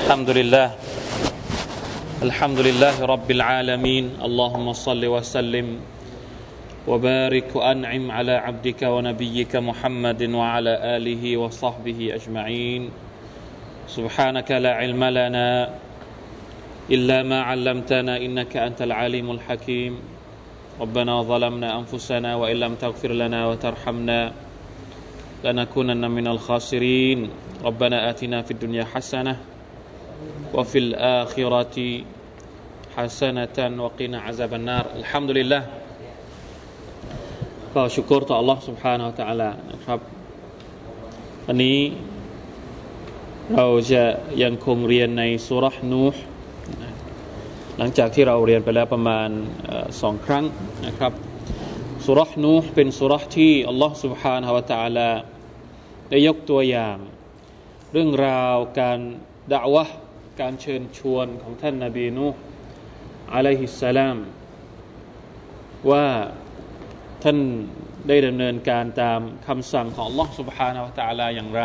الحمد لله الحمد لله رب العالمين اللهم صل وسلم وبارك وأنعم على عبدك ونبيك محمد وعلى آله وصحبه أجمعين. سبحانك لا علم لنا إلا ما علمتنا إنك أنت العليم الحكيم. ربنا ظلمنا أنفسنا وإن لم تغفر لنا وترحمنا لنكونن من الخاسرين. ربنا آتنا في الدنيا حسنة وفي الآخرة حسنة وقنا عذاب النار الحمد لله ก็ชุกรต่อ Allah سبحانه และ تعالى นะครับวันนี้เราจะยังคงเรียนในสุรษนูห์หลังจากที่เราเรียนไปแล้วประมาณสองครั้งนะครับสุรษนูห์เป็นสุรษที่ Allah سبحانه และ تعالى ได้ยกตัวอย่าง เรื่องราวการด่าวะ การเชิญชวนของท่านนาบีนูอะลัยฮิสสลาม ว่าท่านได้ดำเนินการตามคำสั่งของ Allah سبحانه และ تعالى อย่างไร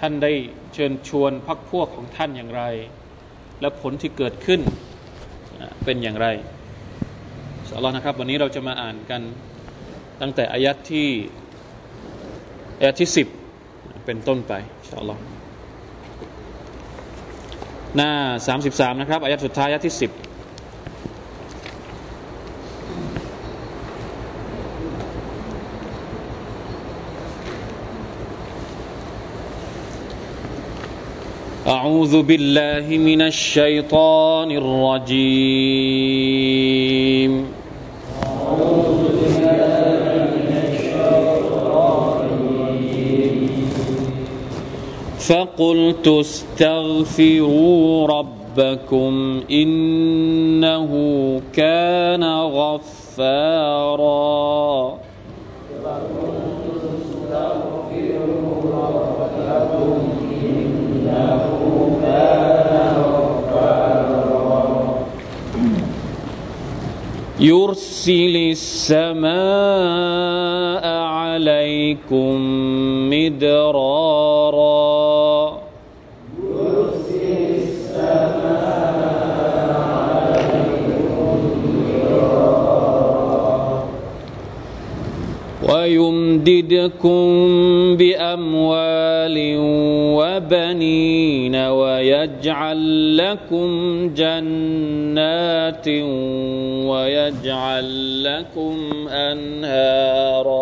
ท่านได้เชิญชวนพักพวกของท่านอย่างไร และผลที่เกิดขึ้นเป็นอย่างไรสัลลอนะครับ วันนี้เราจะมาอ่านกันตั้งแต่อายัดที่อายัดที่สิบเป็นต้นไปสัลลอฮ์ หน้า33นะครับอายะสุดท้ายอายะที่10 أعوذ بالله من الشيطان الرجيم فقلت استغفروا ربكم إنه كان غفارا. يرسل السماء عليكم مدرارا. ويمددكم بأموال وبنين ويجعل لكم جنات ويجعل لكم أنهارا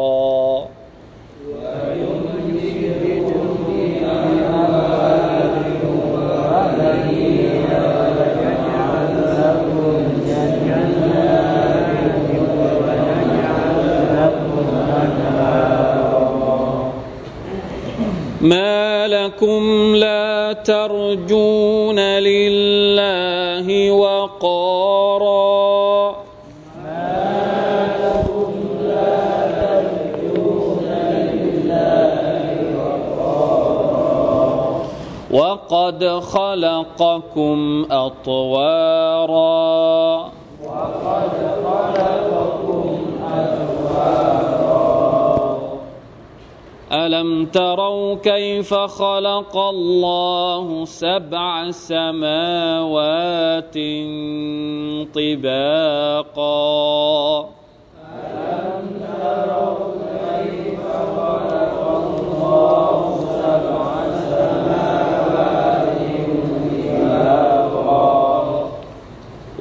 لكم لا ترجون لله وقارا. وقد خلقكم أطوارا. ألم تروا كيف خلق الله سبع سماوات طباقا؟ ألم تروا كيف خلق الله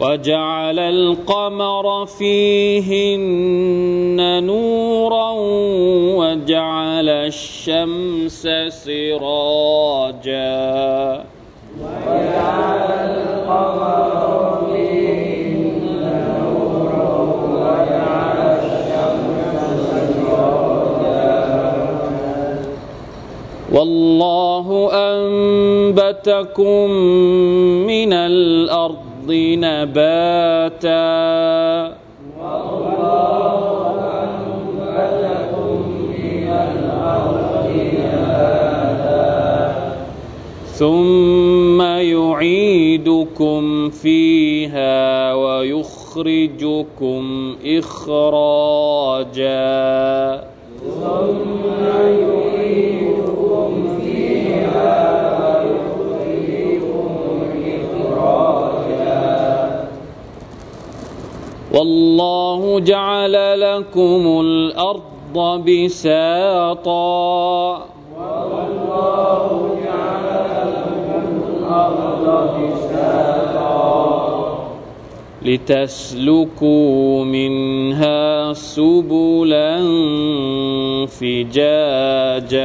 وجعل القمر فيهن نورا وجعل الشمس سراجا. وجعل القمر والله أنبتكم من الأرض نباتا والله أنبتكم من الأرض نباتا ثم يعيدكم فيها ويخرجكم إخراجا. والله جعل لكم الأرض بساطا. والله جعل لكم الأرض بساطا لتسلكوا منها سبلا فجاجا.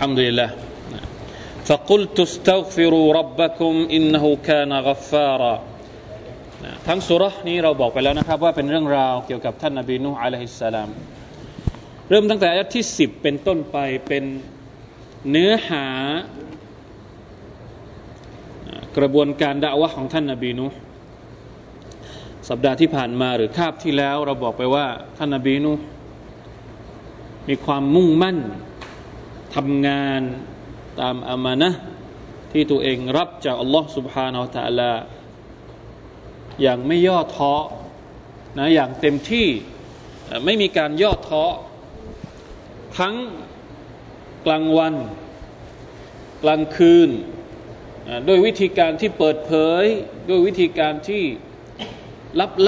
الحمد لله فقلت استغفروا ربكم إنه كان غفارا ทั้งสุรนี้เราบอกไปแล้วนะครับว่าเป็นเรื่องราวเกี่ยวกับท่านนบีนูฮ์อะลัยฮิสสลามเริ่มตั้งแต่อายัที่สิบเป็นต้นไปเป็นเนื้อหากระบวนการด่าวะของท่านนาบีนุสัปดาห์ที่ผ่านมาหรือคาบที่แล้ว เราบอกไปว่าท่านนาบีนุมีความมุ่งมั่น ทำงานตามอามานะที่ตัวเองรับจากอัลลอฮ์ سبحانه และ تعالى อย่างไม่ย่อท้อนะอย่างเต็มที่ไม่มีการย่อท้อทั้งกลางวัน กลางคืนด้วยวิธีการที่เปิดเผยด้วยวิธีการที่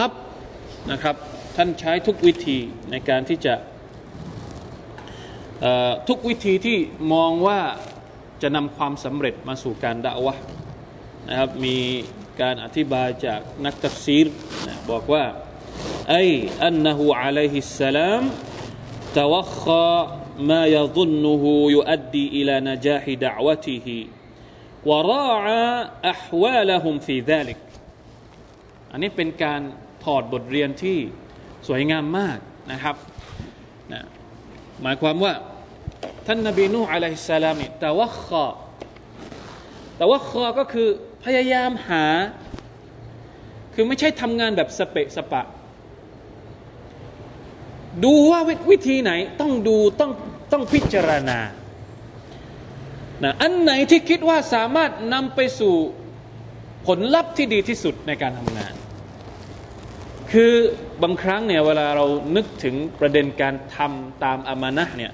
ลับๆนะครับ ท่านใช้ทุกวิธีในการที่จะ ทุกวิธีที่มองว่าจะนำความสำเร็จมาสู่การด่าวะนะครับมีการอธิบายจากนักตัฟซีรนะบอกว่าไอ้อันนหูอะลัยฮิสสลามตวัคมายัุนหูยุอัดดีอิลานาจาฮิดาวะติฮีวราอัพวาลหุมฟีดลิกอันนี้เป็นการถอดบทเรียนที่สวยงามมากนะครับ หมายความว่าท่านนบีนูอะลัยฮิสสลามตะวัคคอตะวัคคอก็คือพยายามหา คือไม่ใช่ทำงานแบบสเปะสปะ ดูว่าวิธีไหนต้องดูต้องต้องพิจารณานะอันไหนที่คิดว่าสามารถนำไปสู่ผลลัพธ์ที่ดีที่สุดในการทำงาน คือบางครั้งเนี่ยเวลาเรานึกถึงประเด็นการทำตามอามานะเนี่ย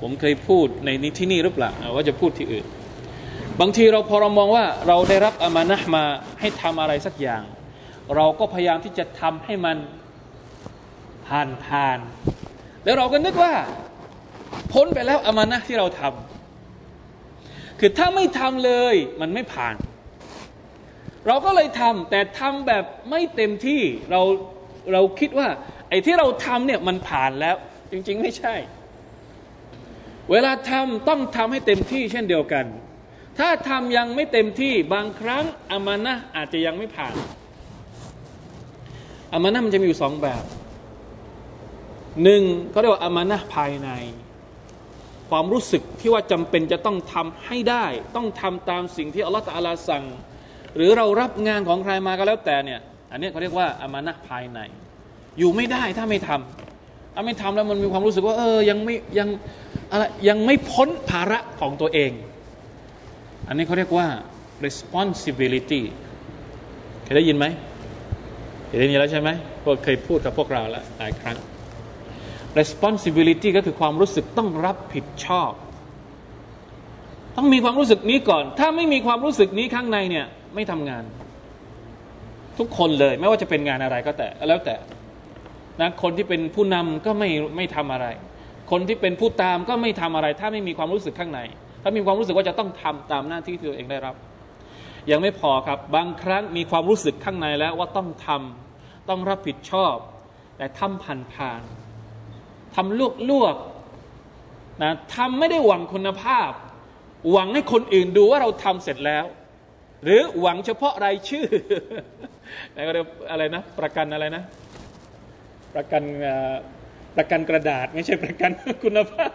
ผมเคยพูดในนี้ที่นี่หรือเปล่าว่าจะพูดที่อื่น บางทีเราพอเรามองว่าเราได้รับอามานะมาให้ทำอะไรสักอย่าง เราก็พยายามที่จะทำให้มันผ่านผ่านแล้วเราก็นึกว่า พ้นไปแล้วอามานะที่เราทำคือถ้าไม่ทำเลยมันไม่ผ่าน เราก็เลยทำแต่ทำแบบไม่เต็มที่เราเราคิดว่า ไอ้ที่เราทำเนี่ยมันผ่านแล้ว จริง ๆ ไม่ใช่ เวลาทำต้องทำให้เต็มที่เช่นเดียวกัน ถ้าทำยังไม่เต็มที่บางครั้งอามานะอาจจะยังไม่ผ่านอามานะมันจะมีอยู่สองแบบหนึ่งเขาเรียกว่าอามานะภายใน ความรู้สึกที่ว่าจำเป็นจะต้องทำให้ได้ ต้องทำตามสิ่งที่อัลลอฮฺตาลาสั่ง หรือเรารับงานของใครมาก็แล้วแต่เนี่ยอันนี้เขาเรียกว่าอามานะภายใน อยู่ไม่ได้ถ้าไม่ทำถ้าไม่ทำแล้วมันมีความรู้สึกว่า เออยังไม่ยังอะไรยังไม่พ้นภาระของตัวเอง อันนี้เขาเรียกว่า responsibility เคยได้ยินไหมเคยได้ยินแล้วใช่ไหมพวกเคยพูดกับพวกเราแล้วหลายครั้ง responsibility ก็คือความรู้สึกต้องรับผิดชอบ ต้องมีความรู้สึกนี้ก่อน ถ้าไม่มีความรู้สึกนี้ข้างในเนี่ย ไม่ทำงาน ทุกคนเลย ไม่ว่าจะเป็นงานอะไรก็แต่ แล้วแต่นะคนที่เป็นผู้นำก็ไม่ไม่ทำอะไร คนที่เป็นผู้ตามก็ไม่ทำอะไร ถ้าไม่มีความรู้สึกข้างใน ถ้ามีความรู้สึกว่าจะต้องทำตามหน้าที่ที่ตัวเองได้รับ ยังไม่พอครับ บางครั้งมีความรู้สึกข้างในแล้วว่าต้องทำต้องรับผิดชอบ แต่ทำผ่านผ่านทำลวกลวกนะทำไม่ได้หวังคุณภาพ หวังให้คนอื่นดูว่าเราทำเสร็จแล้ว หรือหวังเฉพาะรายชื่อก็เรียกอะไรนะ ประกันอะไรนะ ประกันประกันกระดาษไม่ใช่ประกันคุณภาพ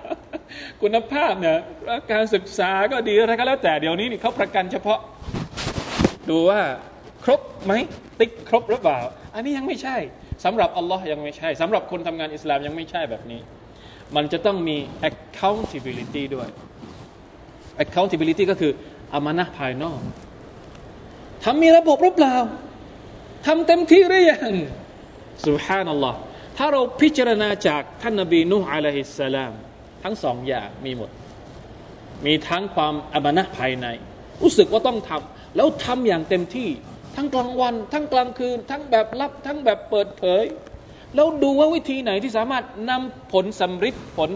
คุณภาพเนี่ยการศึกษาก็ดีอะไรก็แล้วแต่เดี๋ยวนี้นี่เขาประกันเฉพาะ ดูว่าครบไหมติ๊กครบหรือเปล่า อันนี้ยังไม่ใช่สำหรับอัลลอฮ์ยังไม่ใช่สำหรับคนทำงานอิสลามยังไม่ใช่แบบนี้ มันจะต้องมี accountability ด้วย accountability ก็คืออามานะภายนอก ทำมีระบบหรือเปล่าทำเต็มที่หรือยังสุฮานัลลอฮ์ถ้าเราพิจารณาจากท่านนบีนูฮ์อะลัยฮิสสลาม ทั้งสองอย่างมีหมด มีทั้งความอมานะภายใน รู้สึกว่าต้องทำแล้วทำอย่างเต็มที่ ทั้งกลางวัน ทั้งกลางคืน ทั้งแบบลับ ทั้งแบบเปิดเผย แล้วดูว่าวิธีไหนที่สามารถนำผลสำฤทธิ์ผล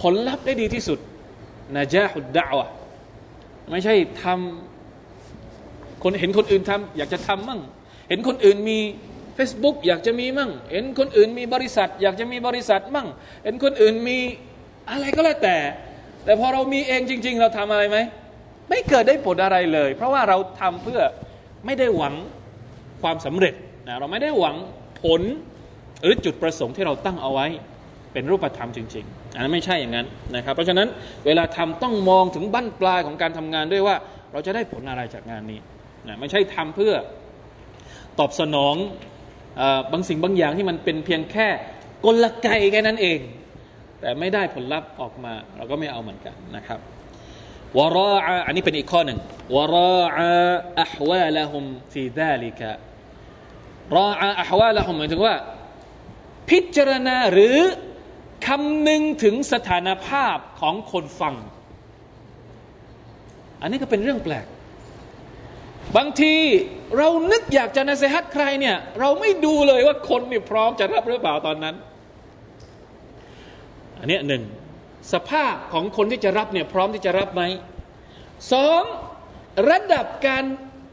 ผลลัพธ์ได้ดีที่สุดนะจาหุดดาวะไม่ใช่ทำ คนเห็นคนอื่นทำอยากจะทำมั่ง เห็นคนอื่นมี Facebook อยากจะมีมั่ง เห็นคนอื่นมีบริษัท อยากจะมีบริษัทมั่ง เห็นคนอื่นมีอะไรก็แล้วแต่ แต่พอเรามีเองจริง ๆ เราทำอะไรไหม ไม่เกิดได้ผลอะไรเลย เพราะว่าเราทำเพื่อไม่ได้หวังความสำเร็จนะเราไม่ได้หวังผลหรือจุดประสงค์ที่เราตั้งเอาไว้เป็นรูปธรรมจริง ๆ อันนั้นไม่ใช่อย่างนั้นนะครับ เพราะฉะนั้นเวลาทำต้องมองถึงบั้นปลายของการทำงานด้วยว่า เราจะได้ผลอะไรจากงานนี้ นะไม่ใช่ทำเพื่อตอบสนองบางสิ่งบางอย่างที่มันเป็นเพียงแค่กลไกแค่นั้นเอง แต่ไม่ได้ผลลัพธ์ออกมา เราก็ไม่เอาเหมือนกันนะครับวรออันนี้เป็นอีกข้อหนึ่งวรออัฮวาละฮุมฟีดาลิกะรออัฮวาละฮุมหมายถึงว่า พิจารณาหรือคำนึงถึงสถานภาพของคนฟัง อันนี้ก็เป็นเรื่องแปลก บางทีเรานึกอยากจะนาเซฮัตใครเนี่ย เราไม่ดูเลยว่าคนนี่พร้อมจะรับหรือเปล่าตอนนั้น อันนี้หนึ่งสภาพของคนที่จะรับเนี่ยพร้อมที่จะรับไหมสองระดับการ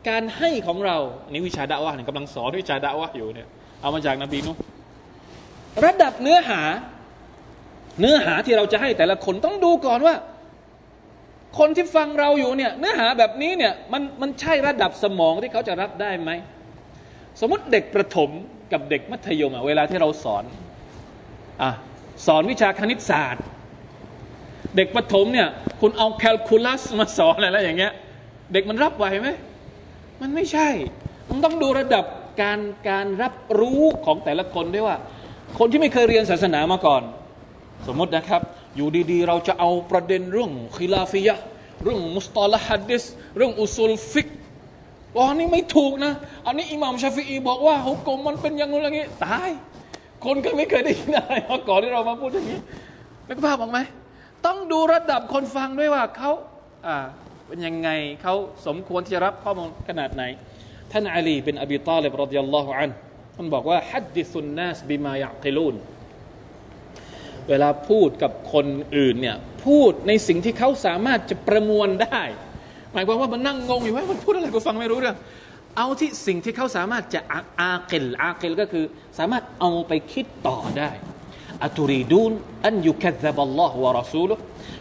การให้ของเราอันนี้วิชาดะวะเนี่ยกำลังสอนวิชาดะวะอยู่เนี่ยเอามาจากนบีนุระดับเนื้อหา เนื้อหาที่เราจะให้แต่ละคนต้องดูก่อนว่า คนที่ฟังเราอยู่เนี่ยเนื้อหาแบบนี้เนี่ยมันมันใช่ระดับสมองที่เขาจะรับได้ไหม สมมติเด็กประถมกับเด็กมัธยมอะเวลาที่เราสอนอะสอนวิชาคณิตศาสตร์ เด็กประถมเนี่ยคุณเอาแคลคูลัสมาสอนอะไรอย่างเงี้ย เด็กมันรับไหวไหมมันไม่ใช่ มันต้องดูระดับการการรับรู้ของแต่ละคนด้วยว่า คนที่ไม่เคยเรียนศาสนามาก่อน สมมตินะครับ อยู่ดีๆ เราจะเอาประเด็นเรื่องคิลาฟิยะเรื่องมุสตอลฮัดดิสเรื่องอุซุลฟิกว่านี่ไม่ถูกนะ อันนี้อิหม่ามชาฟีอีบอกว่าฮุกกมมันเป็นอย่างนู้นอย่างนี้ ตาย คนก็ไม่เคยได้ยินอะไรมาก่อนที่เรามาพูดอย่างนี้เป็นภาพบอกไหม ต้องดูระดับคนฟังด้วยว่าเขาอ่าเป็นยังไงเขาสมควรที่จะรับข้อมูลขนาดไหน ท่านอาลีเป็นอบีตาลิบรดิยัลลอฮุอันท่านบอกว่าฮัดดิสุนนัสบิมายะกิลูน เวลาพูดกับคนอื่นเนี่ยพูดในสิ่งที่เขาสามารถจะประมวลได้ หมายความว่ามันนั่งงงอยู่ว่ามันพูดอะไรกูฟังไม่รู้เรื่องเอาที่สิ่งที่เขาสามารถจะอาเกลอาเกลก็คือ สามารถเอาไปคิดต่อได้อัตุรีดูนอันยุคัซบัลลอฮ์วะรอซูล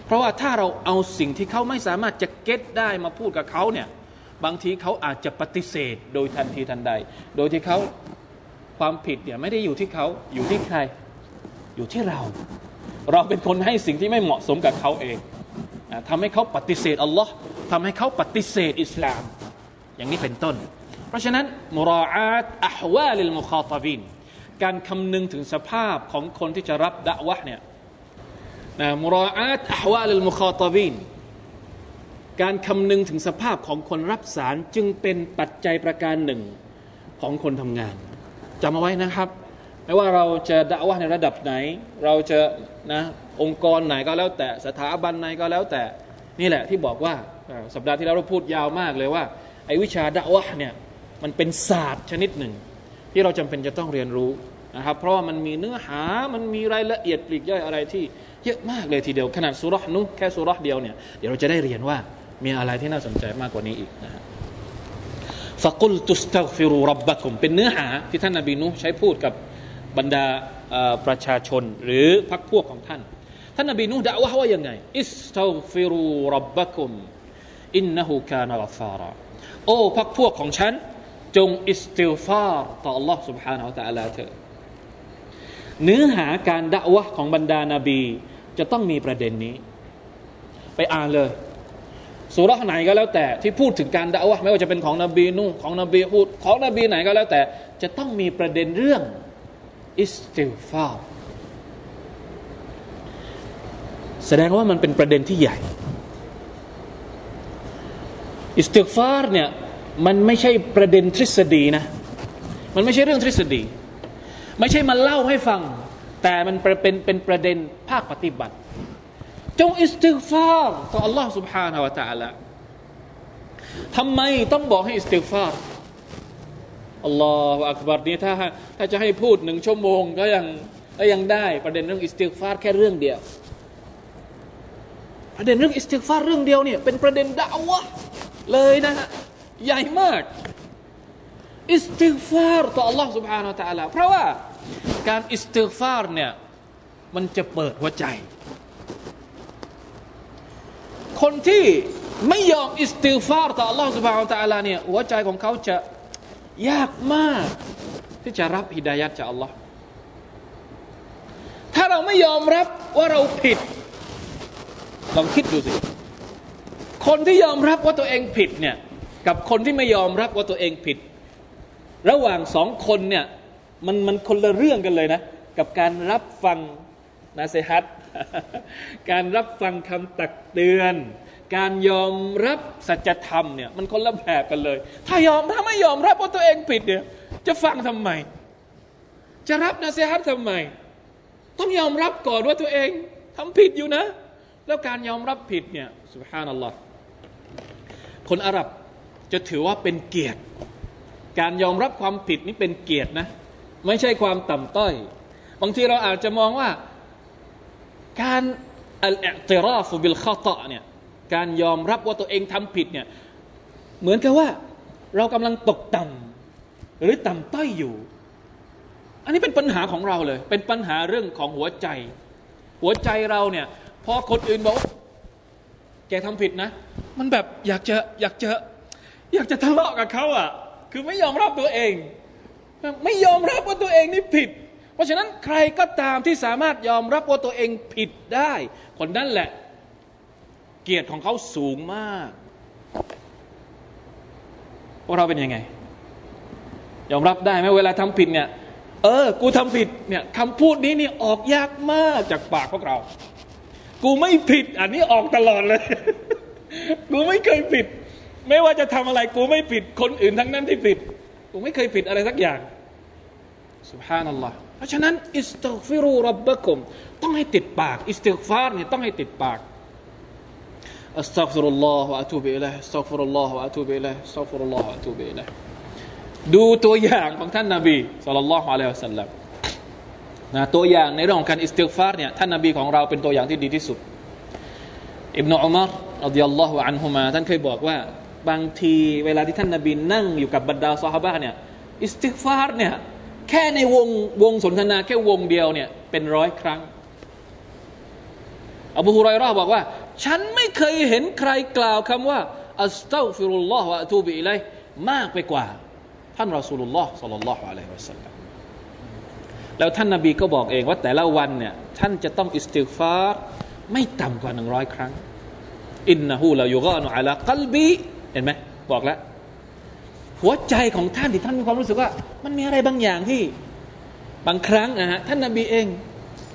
เพราะว่าถ้าเราเอาสิ่งที่เขาไม่สามารถจะเก็ตได้มาพูดกับเขาเนี่ยบางทีเขาอาจจะปฏิเสธโดยทันทีทันใด โดยที่เขาความผิดเนี่ยไม่ได้อยู่ที่เขาอยู่ที่ใคร อยู่ที่เรา เราเป็นคนให้สิ่งที่ไม่เหมาะสมกับเขาเองทำให้เขาปฏิเสธอัลลอฮ์ทำให้เขาปฏิเสธอิสลาม อย่างนี้เป็นต้น เพราะฉะนั้นมุราอาตอัฮวาลิลมุคาตบินการคำนึงถึงสภาพของคนที่จะรับดะวะเนี่ยนะมุราอาตอัฮวาลิลมุคาตบินการคำนึงถึงสภาพของคนรับสารจึงเป็นปัจจัยประการหนึ่งของคนทำงานจำเอาไว้นะครับ ไม่ว่าเราจะด่าว่าในระดับไหน เราจะนะองค์กรไหนก็แล้วแต่สถาบันไหนก็แล้วแต่นี่แหละที่บอกว่าสัปดาห์ที่แล้วเราพูดยาวมากเลยว่าไอ้วิชาด่าวะเนี่ยมันเป็นศาสตร์ชนิดหนึ่ง ที่เราจำเป็นจะต้องเรียนรู้นะครับเพราะว่ามันมีเนื้อหามันมีรายละเอียดปลีกย่อยอะไรที่เยอะมากเลยทีเดียวขนาดสุรษนุแค่สุรษเดียวเนี่ยเดี๋ยวเราจะได้เรียนว่ามีอะไรที่น่าสนใจมากกว่านี้อีกนะฮะฟะกุลตุสตัฟิรูรับบะกุมเป็นเนื้อหาที่ท่านนบีนุใช้พูดกับ บรรดาประชาชนหรือพรรคพวกของท่าน ท่านนบีนูด่าว่าว่ายังไงอิสตัฟิรูรับบะคุมอินนหูกานกัฟาระโอ้พรรคพวกของฉัน จงอิสติฟาร์ต่อ Allah سبحانه และ تعالى เถอะเนื้อหาการด่าวะของบรรดานาบี จะต้องมีประเด็นนี้ ไปอ่านเลยสุรษไหนก็แล้วแต่ ที่พูดถึงการด่าวะไม่ว่าจะเป็นของนบีนูของนบีพูดของนบีไหนก็แล้วแต่ จะต้องมีประเด็นเรื่อง อิสติฟาร์แสดงว่ามันเป็นประเด็นที่ใหญ่ อิสติฟาร์เนี่ยมันไม่ใช่ประเด็นทฤษฎีนะ มันไม่ใช่เรื่องทฤษฎี ไม่ใช่มาเล่าให้ฟัง แต่มันเป็นเป็นประเด็นภาคปฏิบัติ จงอิสติกฟาร ต่อ Allah سبحانه และ تعالى ทำไมต้องบอกให้อิสติกฟาร อัลลอฮฺอักบารนี่ถ้าถ้าจะให้พูดหนึ่งชั่วโมงก็ยังก็ยังได้ประเด็นเรื่องอิสติกฟารแค่เรื่องเดียว ประเด็นเรื่องอิสติกฟารเรื่องเดียวเนี่ยเป็นประเด็นดาวะเลยนะฮะใหญ่มากอิสติกฟารต่อ Allah سبحانه และ تعالى เพราะว่าการอิสติกฟารเนี่ยมันจะเปิดหัวใจ คนที่ไม่ยอมอิสติกฟารต่อ Allah سبحانه และ تعالى เนี่ยหัวใจของเขาจะ ยากมาก ที่จะรับฮิดายัดจาก Allah ถ้าเราไม่ยอมรับว่าเราผิด ลองคิดดูสิ คนที่ยอมรับว่าตัวเองผิดเนี่ยกับคนที่ไม่ยอมรับว่าตัวเองผิด ระหว่างสองคนเนี่ยมันมันคนละเรื่องกันเลยนะ กับการรับฟังนาเซฮัตการรับฟังคำตักเตือน การยอมรับสัจธรรมเนี่ยมันคนละแบบกันเลย ถ้ายอมถ้าไม่ยอมรับว่าตัวเองผิดเนี่ยจะฟังทำไม จะรับนาเซฮัตทำไม ต้องยอมรับก่อนว่าตัวเองทำผิดอยู่นะ แล้วการยอมรับผิดเนี่ยสุบฮานัลลอฮ์คนอาหรับจะถือว่าเป็นเกียรติ การยอมรับความผิดนี่เป็นเกียรตินะ ไม่ใช่ความต่ำต้อย บางทีเราอาจจะมองว่าการอัลอิติราฟุบิลข้อตะเนี่ย การยอมรับว่าตัวเองทำผิดเนี่ยเหมือนกับว่าเรากำลังตกต่ำหรือต่ำต้อยอยู่ อันนี้เป็นปัญหาของเราเลย เป็นปัญหาเรื่องของหัวใจ หัวใจเราเนี่ยพอคนอื่นบอกแกทำผิดนะ มันแบบอยากจะอยากจะอยากจะทะเลาะกับเขาอะ คือไม่ยอมรับตัวเอง ไม่ยอมรับว่าตัวเองนี่ผิด เพราะฉะนั้นใครก็ตามที่สามารถยอมรับว่าตัวเองผิดได้ คนนั้นแหละ เกียรติของเขาสูงมาก พวกเราเป็นยังไง ยอมรับได้ไหมเวลาทำผิดเนี่ย เออ กูทำผิดเนี่ยคำพูดนี้นี่ออกยากมากจากปากพวกเรา กูไม่ผิด อันนี้ออกตลอดเลย กูไม่เคยผิด ไม่ว่าจะทำอะไร กูไม่ผิด คนอื่นทั้งนั้นที่ผิด กูไม่เคยผิดอะไรสักอย่างسبحان الله เพราะฉะนั้น استغفروا ربكم ต้องให้ติดปาก อิสติกฟารเนี่ยต้องให้ติดปาก أستغفر الله وأتوب إليه أستغفر الله وأتوب إليه أستغفر الله وأتوب إليه ดูตัวอย่างของท่านนาบีصلى الله عليه وسلم นะตัวอย่างในเรื่องของการอิสติกฟารเนี่ยท่านนาบีของเราเป็นตัวอย่างที่ดีที่สุดอิบนุอุมารอัลลอฮฺอันฮุมาท่านเคยบอกว่าบางทีเวลาที่ท่านนาบีนั่งอยู่กับบรรดาซอฮาบะเนี่ยอิสติกฟารเนี่ยแค่ในวงวงสนทนาแค่วงเดียวเนี่ยเป็นร้อยครั้ง อบูฮุไรรอบอกว่า ฉันไม่เคยเห็นใครกล่าวคำว่า أستغفر الله وأتوب إليه มากไปกว่า ท่านรอสูลุลลอฮ์صلى الله عليه وسلم แล้วท่านนาบีก็บอกเองว่าแต่ละวันเนี่ยท่านจะต้องอิสติฟาร์ไม่ต่ำกว่าหนึ่งร้อยครั้ง อินนะฮูลายุกานุอัลกัลบีเห็นไหมบอกแล้ว หัวใจของท่านที่ท่านมีความรู้สึกว่า มันมีอะไรบางอย่างที่บางครั้งนะฮะท่านนาบีเอง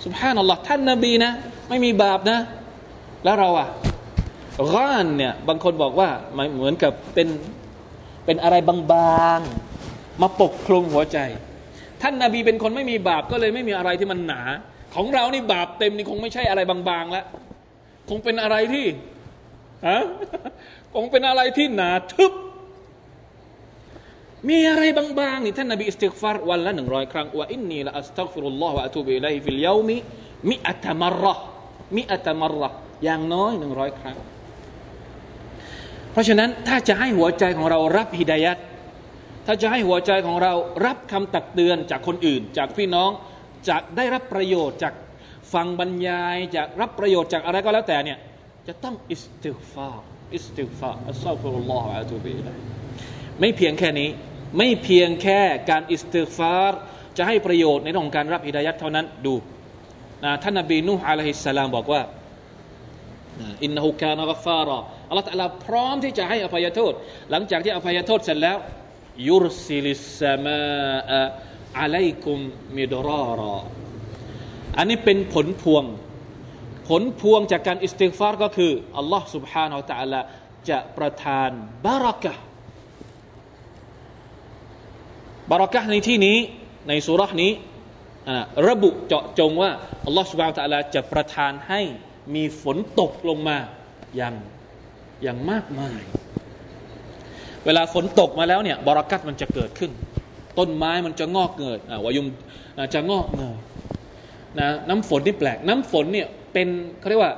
สุบฮานัลลอฮ์ท่านนาบีนะ ไม่มีบาปนะ แล้วเราอะร่านเนี่ยบางคนบอกว่าเหมือนกับเป็นเป็นอะไรบางๆ มาปกคลุมหัวใจ ท่านนาบีเป็นคนไม่มีบาปก็เลยไม่มีอะไรที่มันหนา ของเรานี่บาปเต็มนี่คงไม่ใช่อะไรบางๆแล้วคงเป็นอะไรที่ฮะคงเป็นอะไรที่หนาทึบมีอะไรบางๆนี่ท่านนบีอิสติกฟารวันละหนึ่งร้อยครั้งว่าإني لأستغفر الله وأتوب إليه في اليوم مئة مرة مئة مرة อย่างน้อยหนึ่งร้อยครั้ง เพราะฉะนั้นถ้าจะให้หัวใจของเรารับฮิดายะฮฺถ้าจะให้หัวใจของเรารับคำตักเตือนจากคนอื่น จากพี่น้องจากได้รับประโยชน์จากฟังบรรยาย จากรับประโยชน์จากอะไรก็แล้วแต่เนี่ยจะต้องอิสติฟาร์อิสติฟาร์ أستغفر الله وأتوب إليه ไม่เพียงแค่นี้ไม่เพียงแค่การอิสติฟาร์จะให้ประโยชน์ในเรื่องของการรับฮิดายะฮฺเท่านั้นดูนะท่านนบีนูฮ์عليه السلام บอกว่า อินนหูกานกัฟฟาระอัลลอฮฺตะลาพร้อมที่จะให้อภัยโทษ หลังจากที่อภัยโทษเสร็จแล้วยุรซิลิสมาอะลัยกุมมิดรารออันนี้เป็นผลพวง ผลพวงจากการอิสติกฟารก็คืออัลลอฮ์ سبحانه และ تعالى จะประทานบารักะบารักะในที่นี้ในสุรานี้ระบุเจาะจงว่าอัลลอฮ์ سبحانه และ تعالى จะประทานให้ มีฝนตกลงมาอย่างอย่างมากมาย เวลาฝนตกมาแล้วเนี่ยบรากัตมันจะเกิดขึ้น ต้นไม้มันจะงอกเกิดวายุมจะงอกเงยนะน้ำฝนที่แปลก น้ำฝนเนี่ยเป็นเขาเรียกว่า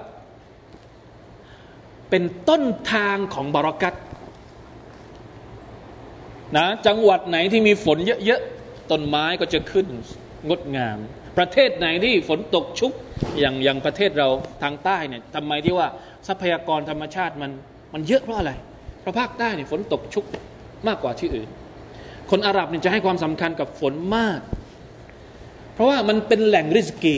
เป็นต้นทางของบารักัตนะจังหวัดไหนที่มีฝนเยอะๆต้นไม้ก็จะขึ้นงดงาม ประเทศไหนที่ฝนตกชุกอย่างอย่างประเทศเราทางใต้เนี่ยทำไมที่ว่าทรัพยากรธรรมชาติมันมันเยอะเพราะอะไรเพราะภาคใต้เนี่ยฝนตกชุกมากกว่าที่อื่น คนอาหรับเนี่ยจะให้ความสำคัญกับฝนมาก เพราะว่ามันเป็นแหล่งริสกี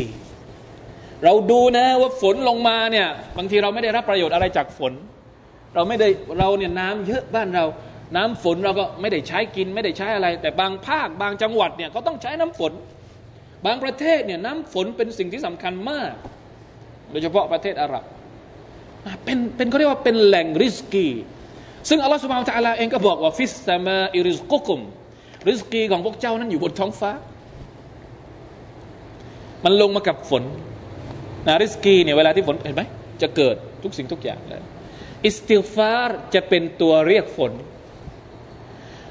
เราดูนะว่าฝนลงมาเนี่ยบางทีเราไม่ได้รับประโยชน์อะไรจากฝน เราไม่ได้เราเนี่ยน้ำเยอะบ้านเรา น้ำฝนเราก็ไม่ได้ใช้กินไม่ได้ใช้อะไร แต่บางภาคบางจังหวัดเนี่ยเขาต้องใช้น้ำฝน บางประเทศเนี่ยน้ำฝนเป็นสิ่งที่สำคัญมาก โดยเฉพาะประเทศอาหรับเป็นเป็นเขาเรียกว่าเป็นแหล่งริสกี ซึ่งอัลลอฮฺ سبحانه وتعالى เองก็บอกว่า في السماء رزقكم ริสกีของพวกเจ้านั้นอยู่บนท้องฟ้า มันลงมากับฝนนะริสกีเนี่ยเวลาที่ฝนเห็นไหมจะเกิดทุกสิ่งทุกอย่างเลยอิสติฟาร์จะเป็นตัวเรียกฝน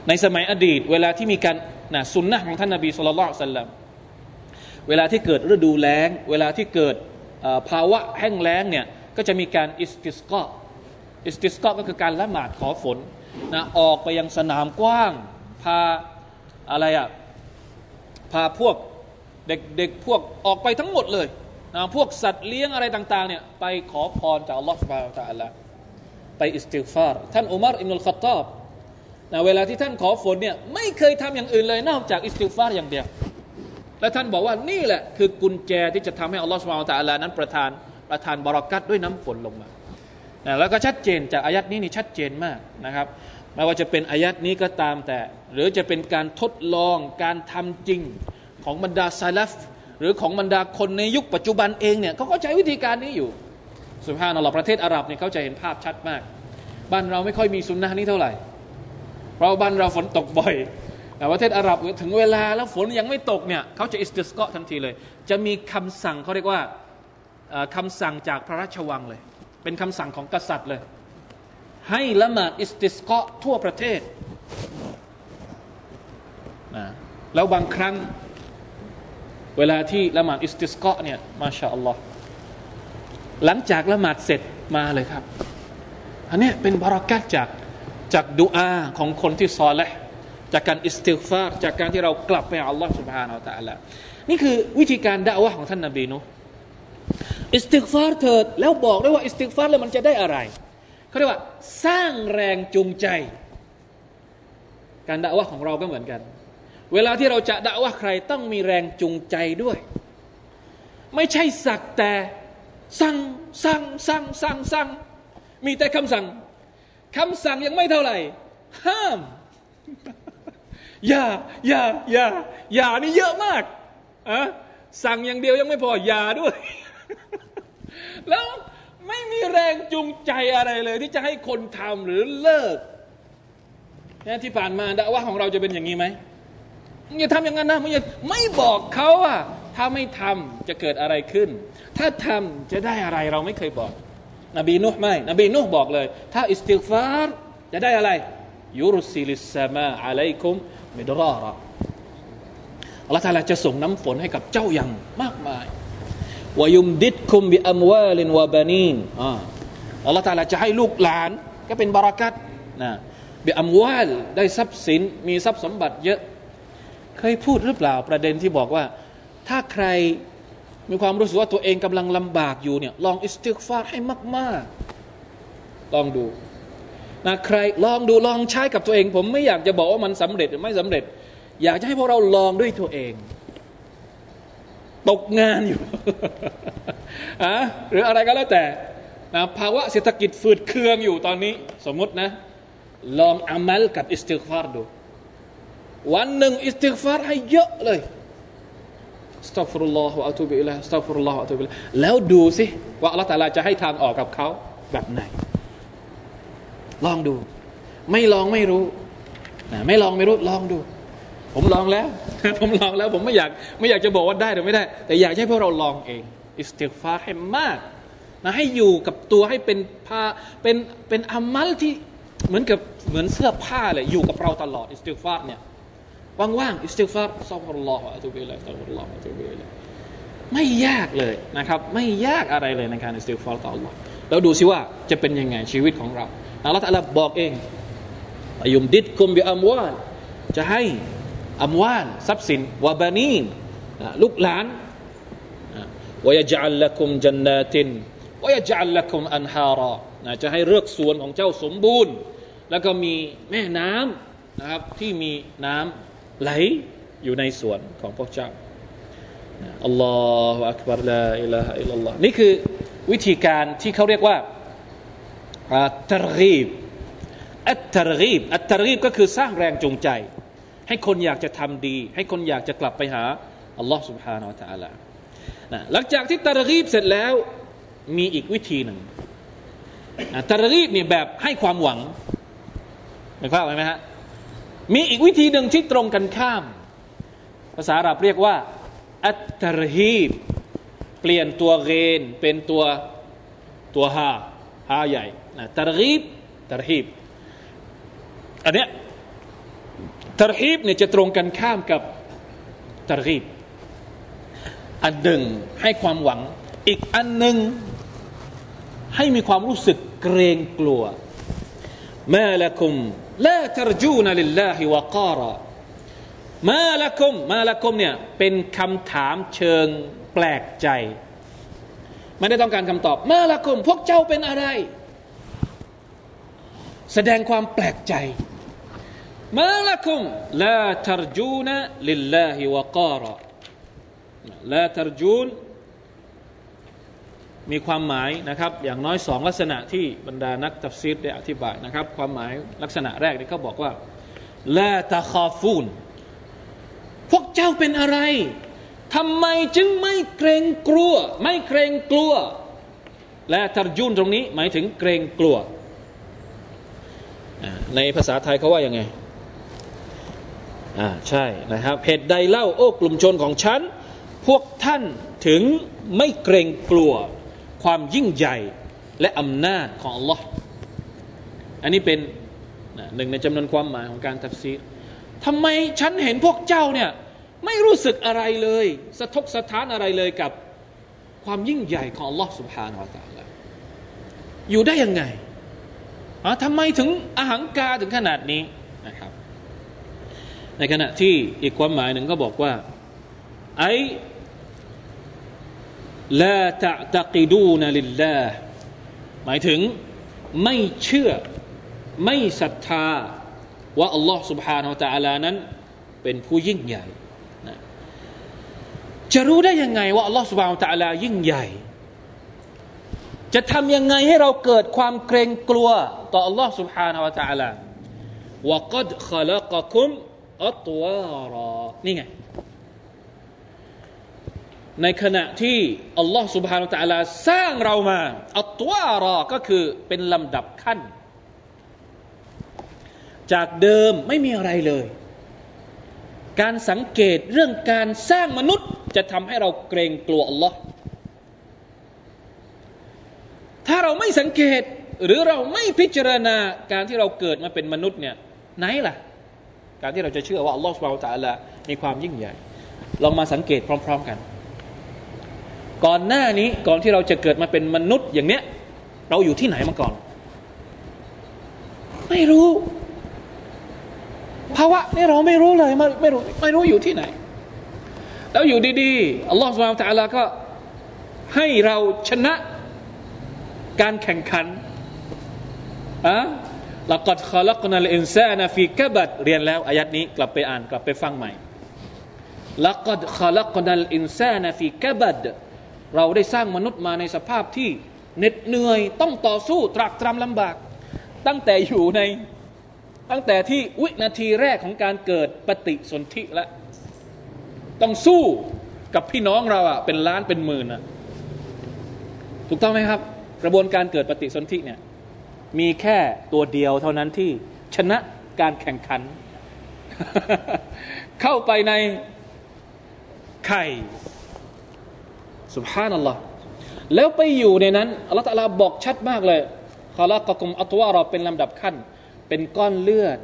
ในสมัยอดีต เวลาที่มีการนะสุนนะฮฺของท่านนาบีصلى الله عليه وسلم เวลาที่เกิดฤดูแล้ง เวลาที่เกิดภาวะแห้งแล้งเนี่ยก็จะมีการอิสติสกออิสติสกอก็คือการละหมาดขอฝนนะออกไปยังสนามกว้าง พาอะไรอะพาพวกเด็กๆพวกออกไปทั้งหมดเลยนะพวกสัตว์เลี้ยงอะไรต่างๆเนี่ยไปขอพรจากอัลลอฮฺ سبحانه وتعالىไปอิสติฟารท่านอุมารอิมนุลขตตาบนะเวลาที่ท่านขอฝนเนี่ยไม่เคยทำอย่างอื่นเลยนอกจากอิสติฟารอย่างเดียว และท่านบอกว่านี่แหละคือกุญแจที่จะทำให้อัลลอฮฺสุบฮานตะอัลานั้นประทานประทานบรากัดด้วยน้ำฝนลงมานะแล้วก็ชัดเจนจากอายัดนี้นี่ชัดเจนมากนะครับไม่ว่าจะเป็นอายัดนี้ก็ตามแต่ หรือจะเป็นการทดลองการทำจริงของบรรดาซาลฟหรือของบรรดาคนในยุคปัจจุบันเองเนี่ยเขาก็ใช้วิธีการนี้อยู่สุภาพนัลลอฮ์ประเทศอาหรับเนี่ยเขาจะเห็นภาพชัดมาก บ้านเราไม่ค่อยมีสุนนะนี้เท่าไหร่เราะบ้านเราฝนตกบ่อย ประเทศอาหรับถึงเวลาแล้วฝนยังไม่ตกเนี่ยเขาจะอิสติสกอทันทีเลย จะมีคำสั่งเขาเรียกว่าคำสั่งจากพระราชวังเลย เป็นคำสั่งของกษัตริย์เลย ให้ละหมาดอิสติสกอทั่วประเทศนะแล้วบางครั้งเวลาที่ละหมาดอิสติสกอเนี่ยما شاء الله หลังจากละหมาดเสร็จมาเลยครับ อันนี้เป็นบารักัตจากจากดุอาของคนที่ซอและฮฺ จากการอิสติฟารจากการที่เรากลับไปอัลลอฮ์ سبحانه وتعالى นี่คือวิธีการด่าวะของท่านนาบีนูฮฺอิสติฟารเถิดแล้วบอกด้วยว่าอิสติฟารแล้วมันจะได้อะไรเขาเรียกว่าสร้างแรงจูงใจ การด่าวะของเราก็เหมือนกัน เวลาที่เราจะด่าวะใครต้องมีแรงจูงใจด้วย ไม่ใช่สักแต่สั่งสั่งสั่งสั่งสั่งมีแต่คำสั่งคำสั่งยังไม่เท่าไหร่ ห้าม อย่าอย่าอย่าอย่านี่เยอะมากอะสั่งอย่างเดียวยังไม่พออย่าด้วย แล้วไม่มีแรงจูงใจอะไรเลย ที่จะให้คนทำหรือเลิกนี่ที่ผ่านมาดาว่าของเราจะเป็นอย่างนี้ไหมอย่าทำอย่างนั้นนะไม่ไม่บอกเขาว่าถ้าไม่ทำจะเกิดอะไรขึ้น ถ้าทำจะได้อะไรเราไม่เคยบอก นบีนุห์ไม่ นบีนุห์บอกเลย ถ้าอิสติฟารจะได้อะไร ยุรุสิลิสมาอะลัยคุม มิดรอระอัลลอฮฺทาลาจะส่งน้ำฝนให้กับเจ้าอย่างมากมายวายุมดิดคุมบิอัมวาลินวะบานีนอัลลอฮฺาลาจะให้ลูกหลานก็เป็นบารักัตนะบิอัมวาลได้ทรัพย์สินมีทรัพย์สมบัติเยอะ เคยพูดหรือเปล่าประเด็นที่บอกว่า ถ้าใครมีความรู้สึกว่าตัวเองกำลังลำบากอยู่เนี่ยลองอิสติกฟาร์ให้มาก ๆ ลองดู นะใครลองดูลองใช้กับตัวเอง ผมไม่อยากจะบอกว่ามันสำเร็จหรือไม่สำเร็จ อยากจะให้พวกเราลองด้วยตัวเอง ตกงานอยู่อะหรืออะไรก็แล้วแต่นะภาวะเศรษฐกิจฝืดเคืองอยู่ตอนนี้ สมมตินะ ลองอามัลกับอิสติกฟาร์ดูวันหนึ่งอิสติกฟาร์ให้เยอะเลยأستغفر الله وأتوب إليه أستغفر الله وأتوب إليه แล้วดูสิว่าอัลลอฮฺ تعالى จะให้ทางออกกับเขาแบบไหน ลองดู ไม่ลองไม่รู้นะไม่ลองไม่รู้ลองดู ผมลองแล้ว ผมลองแล้ว ผมไม่อยากไม่อยากจะบอกว่าได้หรือไม่ได้ แต่อยากให้พวกเราลองเอง อิสติฟาร์ให้มากนะให้อยู่กับตัวให้เป็นผ้าเป็นเป็นอามัลที่เหมือนกับเหมือนเสื้อผ้าเลยอยู่กับเราตลอดอิสติฟาร์เนี่ยว่างๆอิสติฟาร์ซัลลัลลอฮุอะลัยฮิวะซัลลัลลอฮุอะลัยฮิวะไม่ยากเลยนะครับ ไม่ยากอะไรเลยในการอิสติฟาร์ต่อ Allah แล้วดูสิว่าจะเป็นยังไงชีวิตของเรา อัลลอฮฺตะลาบอกเองอายุมดิดกุมบิอัมวาลจะให้อัมวาลทรัพย์สินวาบานีนลูกหลานวยจัลละคุมจันนาตินวยจัลละคุมอันฮาราจะให้เลือกส่วนของเจ้าสมบูรณ์ แล้วก็มีแม่น้ำนะครับที่มีน้ำไหลอยู่ในสวนของพวกเจ้าอัลลอฮฺอักบารลาอิลาฮะอิลลัลลอฮ์นี่คือวิธีการที่เขาเรียกว่า ตรกีบอัตตรกีบอัตตรกีบก็คือสร้างแรงจูงใจ ให้คนอยากจะทำดี ให้คนอยากจะกลับไปหาอัลลอฮ์ سبحانه และ تعالى นะหลังจากที่ตรกีบเสร็จแล้วมีอีกวิธีหนึ่งตรกีบเนี่ยแบบให้ความหวังเห็นภาพไหมฮะมีอีกวิธีหนึ่งที่ตรงกันข้าม ภาษาอาหรับเรียกว่าอัตตรฮีบเปลี่ยนตัวเกนเป็นตัวตัวฮาฮาใหญ่ นะตรฮีบตรฮีบอันเนี้ยตรฮีบเนี่ยจะตรงกันข้ามกับตรฮีบอันหนึ่งให้ความหวัง อีกอันหนึ่งให้มีความรู้สึกเกรงกลัวมาละคุมลาตรจูนลิลลาฮิวะการะما لكم ما لكم เนี่ยเป็นคำถามเชิงแปลกใจ ไม่ได้ต้องการคำตอบ ما لكم พวกเจ้าเป็นอะไร แสดงความแปลกใจ ما لكم لا ترجون لله وقارا لا ترجون มีความหมายนะครับ อย่างน้อยสองลักษณะที่บรรดานักตัฟซีรได้อธิบายนะครับ ความหมายลักษณะแรกนี่เขาบอกว่าลาตาคาฟูนพวกเจ้าเป็นอะไรทำไมจึงไม่เกรงกลัว ไม่เกรงกลัว และตรจุนตรงนี้หมายถึงเกรงกลัว ในภาษาไทยเขาว่ายังไงอ่าใช่นะครับเหตุใดเล่าโอ้กลุ่มชนของฉัน พวกท่านถึงไม่เกรงกลัวความยิ่งใหญ่และอำนาจของอัลลอฮ์อันนี้เป็นหนึ่งในจำนวนความหมายของการทับซีทำไมฉันเห็นพวกเจ้าเนี่ยไม่รู้สึกอะไรเลย สะทกสะท้านอะไรเลยกับความยิ่งใหญ่ของอัลลอ Subhanahu wa Taala อยู่ได้ยังไง อ๋อทำไมถึงอาหังกาถึงขนาดนี้นะครับ ในขณะที่อีกความหมายหนึ่งก็บอกว่าไอลาตะตะกิดูนลิลลาหมายถึงไม่เชื่อไม่ศรัทธาว่าอัลลอฮ์ سبحانه และ تعالى นั้นเป็นผู้ยิ่งใหญ่นะจะรู้ได้ยังไงว่าอัลลอฮ์ سبحانه และ تعالى ยิ่งใหญ่ จะทำยังไงให้เราเกิดความเกรงกลัวต่ออัลลอฮ์ سبحانه และ تعالى ว่ากัดขลักคุมอัตวารอนี่ไง ในขณะที่อัลลอฮ์ سبحانه และ تعالى สร้างเรามาอัตวารอก็คือเป็นลำดับขั้นจากเดิมไม่มีอะไรเลย การสังเกตเรื่องการสร้างมนุษย์จะทำให้เราเกรงกลัวอัลลอฮ์ ถ้าเราไม่สังเกตหรือเราไม่พิจารณาการที่เราเกิดมาเป็นมนุษย์เนี่ยไหนล่ะ การที่เราจะเชื่อว่าอัลลอฮ์สุบฮาวตะละมีความยิ่งใหญ่เรามาสังเกตพร้อม ๆกัน ก่อนหน้านี้ก่อนที่เราจะเกิดมาเป็นมนุษย์อย่างเนี้ย เราอยู่ที่ไหนมาก่อน ไม่รู้ภาวะนี่เราไม่รู้เลยไม่ไม่รู้ไม่รู้อยู่ที่ไหน แล้วอยู่ดีๆอัลลอฮฺสุบฮานตะลาก็ให้เราชนะ การแข่งขันอะลักดขลักนัลอินซานะฟีกบัดเรียนแล้วอายัดนี้กลับไปอ่านกลับไปฟังใหม่ลักดขลักนัลอินซานะฟีกบัดเราได้สร้างมนุษย์มาในสภาพที่เหน็ดเหนื่อยต้องต่อสู้ตรากตรำลำบาก ตั้งแต่อยู่ในตั้งแต่ที่วินาทีแรกของการเกิดปฏิสนธิแล้วต้องสู้กับพี่น้องเราอะเป็นล้านเป็นหมื่นอะถูกต้องไหมครับ กระบวนการเกิดปฏิสนธิเนี่ยมีแค่ตัวเดียวเท่านั้นที่ชนะการแข่งขัน เข้าไปในไข่สุบฮานัลลอฮ์แล้วไปอยู่ในนั้นอัลลอฮฺตะลาบอกชัดมากเลยคอละกกุมอัตวาเราเป็นลำดับขั้น เป็นก้อนเลือด